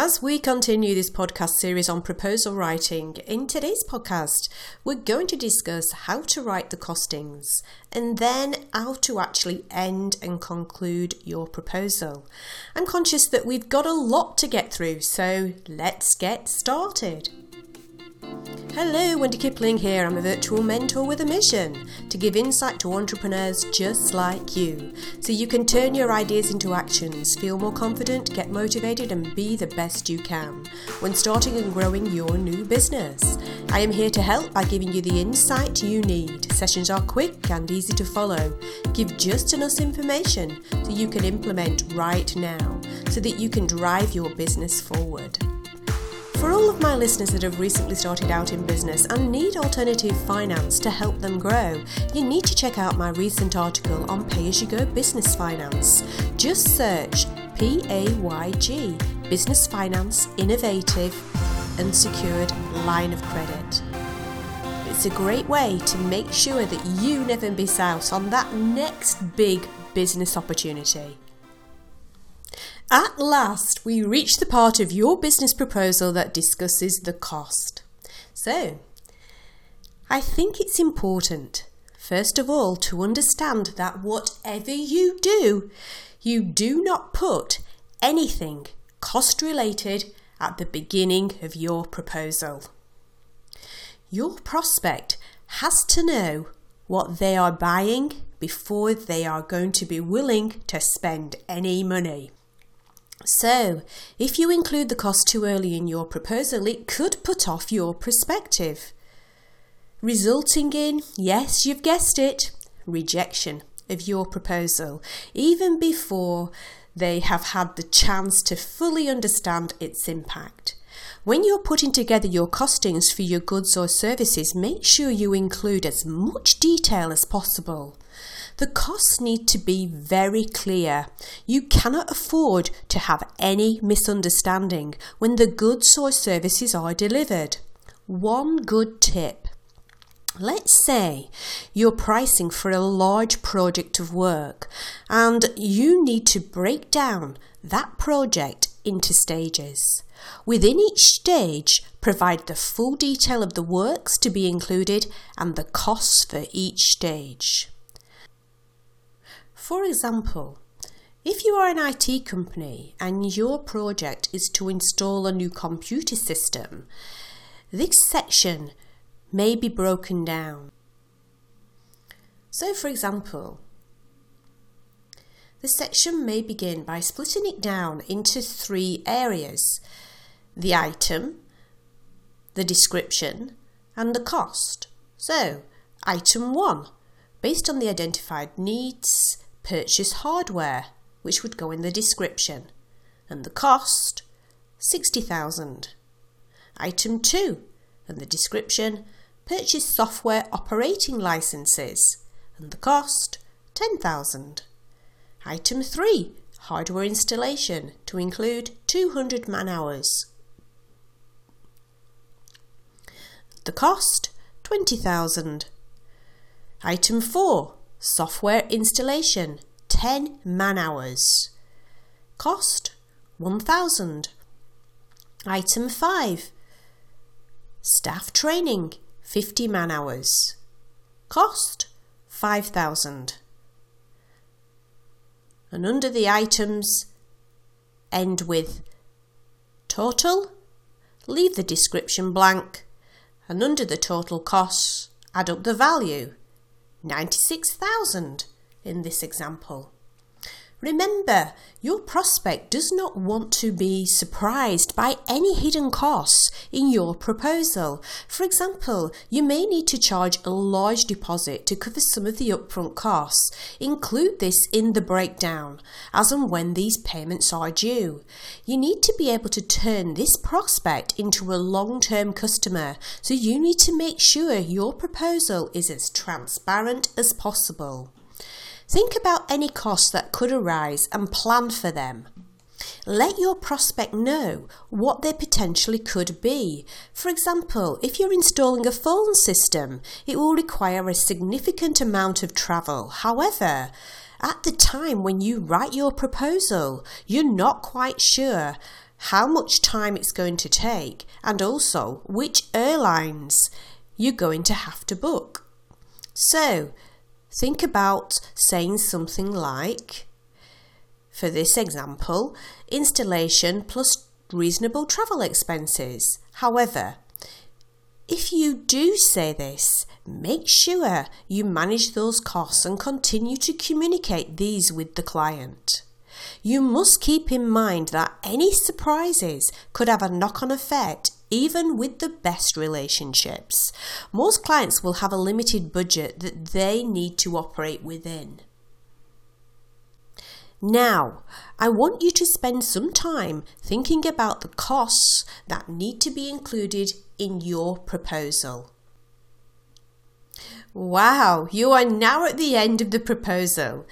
As we continue this podcast series on proposal writing, in today's podcast, we're going to discuss how to write the costings and then how to actually end and conclude your proposal. I'm conscious that we've got a lot to get through, so let's get started. Hello, Wendy Kipling here. I'm a virtual mentor with a mission to give insight to entrepreneurs just like you so you can turn your ideas into actions, feel more confident, get motivated, and be the best you can when starting and growing your new business. I am here to help by giving you the insight you need. Sessions are quick and easy to follow. Give just enough information so you can implement right now so that you can drive your business forward. For all of my listeners that have recently started out in business and need alternative finance to help them grow, you need to check out my recent article on Pay As You Go Business Finance. Just search PAYG Business Finance Innovative and Secured Line of Credit. It's a great way to make sure that you never miss out on that next big business opportunity. At last, we reach the part of your business proposal that discusses the cost. So, I think it's important, first of all, to understand that whatever you do, you do not put anything cost related at the beginning of your proposal. Your prospect has to know what they are buying before they are going to be willing to spend any money. So, if you include the cost too early in your proposal, it could put off your perspective, resulting in, yes, you've guessed it, rejection of your proposal, even before they have had the chance to fully understand its impact. When you're putting together your costings for your goods or services, make sure you include as much detail as possible. The costs need to be very clear. You cannot afford to have any misunderstanding when the goods or services are delivered. One good tip. Let's say you're pricing for a large project of work and you need to break down that project into stages. Within each stage, provide the full detail of the works to be included and the costs for each stage. For example, if you are an IT company and your project is to install a new computer system, this section may be broken down. So, for example, the section may begin by splitting it down into three areas the item, the description, and the cost. So, item 1 based on the identified needs, purchase hardware, which would go in the description, and the cost 60,000. Item 2, and the description, purchase software operating licenses, and the cost 10,000. Item 3, hardware installation to include 200 man hours. The cost 20,000. Item 4, Software installation 10 man hours. Cost 1000. Item 5 Staff training 50 man hours. Cost 5000. And under the items end with total, leave the description blank, and under the total costs add up the value 96,000 in this example. Remember, your prospect does not want to be surprised by any hidden costs in your proposal. For example, you may need to charge a large deposit to cover some of the upfront costs. Include this in the breakdown as and when these payments are due. You need to be able to turn this prospect into a long term customer, so you need to make sure your proposal is as transparent as possible. Think about any costs that could arise and plan for them. Let your prospect know what they potentially could be. For example, if you're installing a phone system, it will require a significant amount of travel. However, at the time when you write your proposal, you're not quite sure how much time it's going to take, and also which airlines you're going to have to book. So, think about saying something like, for this example, installation plus reasonable travel expenses. However, if you do say this, make sure you manage those costs and continue to communicate these with the client. You must keep in mind that any surprises could have a knock on effect even with the best relationships. Most clients will have a limited budget that they need to operate within. Now, I want you to spend some time thinking about the costs that need to be included in your proposal. Wow, you are now at the end of the proposal.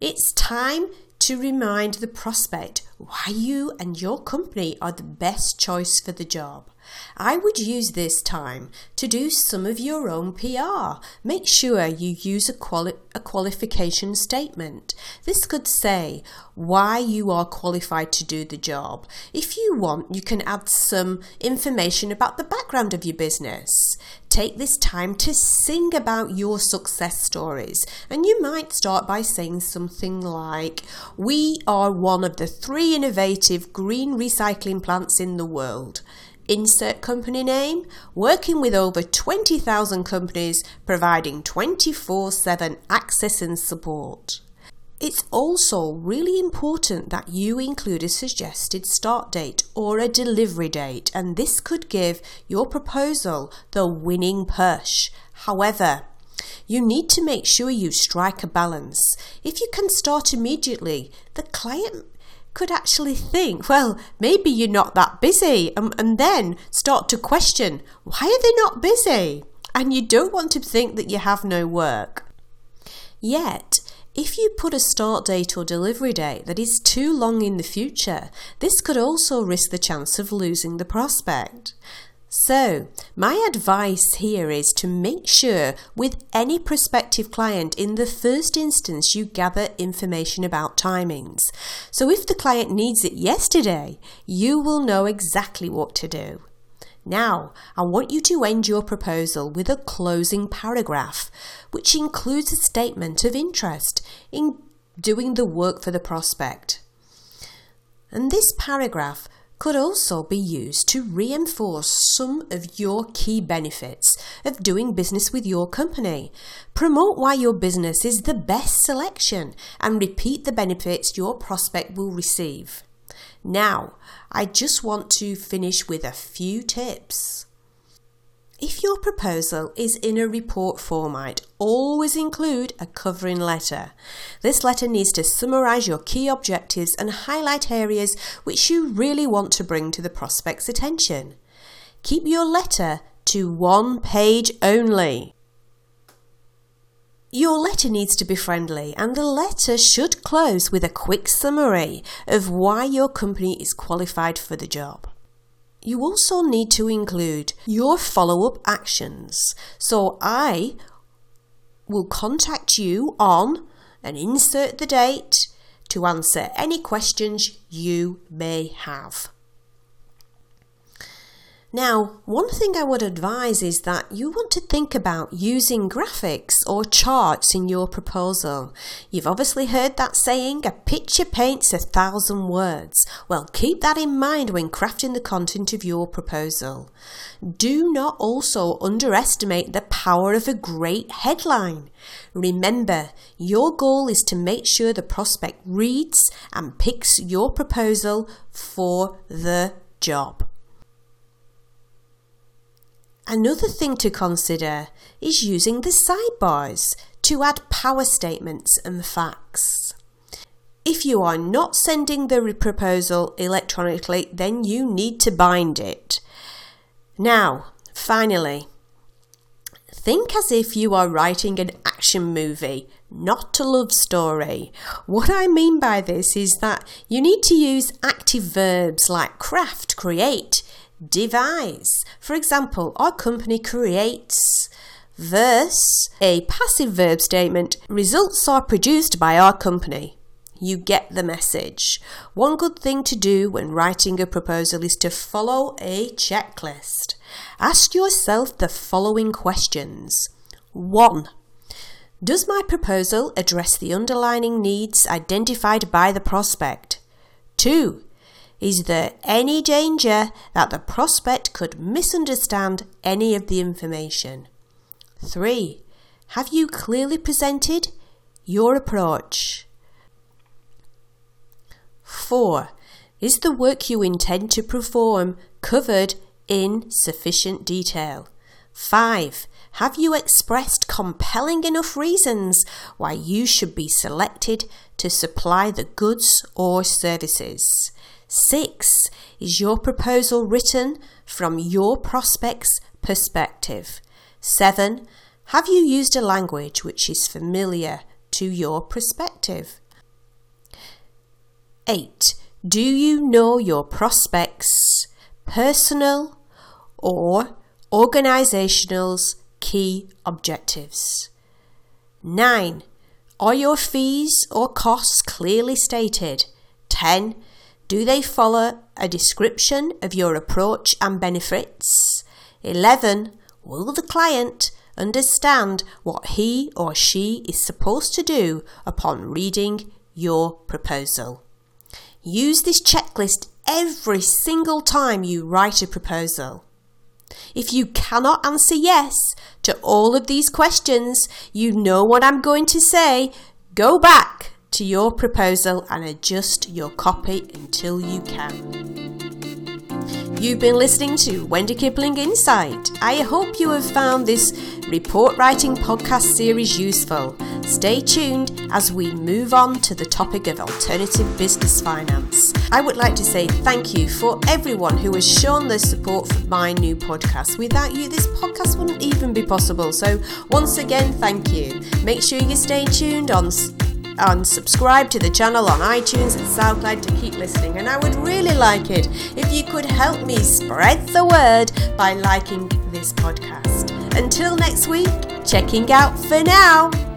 It's time to remind the prospect why you and your company are the best choice for the job. I would use this time to do some of your own PR. Make sure you use a, quali- a qualification statement. This could say why you are qualified to do the job. If you want, you can add some information about the background of your business. Take this time to sing about your success stories, and you might start by saying something like, We are one of the three innovative green recycling plants in the world insert company name, working with over 20,000 companies, providing 24 7 access and support. It's also really important that you include a suggested start date or a delivery date, and this could give your proposal the winning push. However, you need to make sure you strike a balance. If you can start immediately, the client could actually think, well, maybe you're not that busy, and, and then start to question, why are they not busy? And you don't want to think that you have no work. Yet, if you put a start date or delivery date that is too long in the future, this could also risk the chance of losing the prospect. So, my advice here is to make sure with any prospective client in the first instance you gather information about timings. So, if the client needs it yesterday, you will know exactly what to do. Now, I want you to end your proposal with a closing paragraph, which includes a statement of interest in doing the work for the prospect. And this paragraph could also be used to reinforce some of your key benefits of doing business with your company. Promote why your business is the best selection and repeat the benefits your prospect will receive. Now, I just want to finish with a few tips. If your proposal is in a report format, always include a covering letter. This letter needs to summarise your key objectives and highlight areas which you really want to bring to the prospect's attention. Keep your letter to one page only. Your letter needs to be friendly, and the letter should close with a quick summary of why your company is qualified for the job. You also need to include your follow up actions. So I will contact you on and insert the date to answer any questions you may have. Now, one thing I would advise is that you want to think about using graphics or charts in your proposal. You've obviously heard that saying, a picture paints a thousand words. Well, keep that in mind when crafting the content of your proposal. Do not also underestimate the power of a great headline. Remember, your goal is to make sure the prospect reads and picks your proposal for the job. Another thing to consider is using the sidebars to add power statements and facts. If you are not sending the proposal electronically, then you need to bind it. Now, finally, think as if you are writing an action movie, not a love story. What I mean by this is that you need to use active verbs like craft, create, devise. For example, our company creates verse a passive verb statement results are produced by our company. You get the message. One good thing to do when writing a proposal is to follow a checklist. Ask yourself the following questions 1. Does my proposal address the underlying needs identified by the prospect? 2. Is there any danger that the prospect could misunderstand any of the information? 3. Have you clearly presented your approach? 4. Is the work you intend to perform covered in sufficient detail? 5. Have you expressed compelling enough reasons why you should be selected to supply the goods or services? 6. Is your proposal written from your prospect's perspective? 7. Have you used a language which is familiar to your perspective? 8. Do you know your prospects' personal or organisational's key objectives? 9. Are your fees or costs clearly stated? 10. Do they follow a description of your approach and benefits? 11. Will the client understand what he or she is supposed to do upon reading your proposal? Use this checklist every single time you write a proposal. If you cannot answer yes to all of these questions, you know what I'm going to say. Go back to your proposal and adjust your copy until you can. You've been listening to Wendy Kipling Insight. I hope you have found this report writing podcast series useful. Stay tuned as we move on to the topic of alternative business finance. I would like to say thank you for everyone who has shown their support for my new podcast. Without you, this podcast wouldn't even be possible. So, once again, thank you. Make sure you stay tuned on and subscribe to the channel on iTunes and SoundCloud to keep listening. And I would really like it if you could help me spread the word by liking this podcast. Until next week, checking out for now.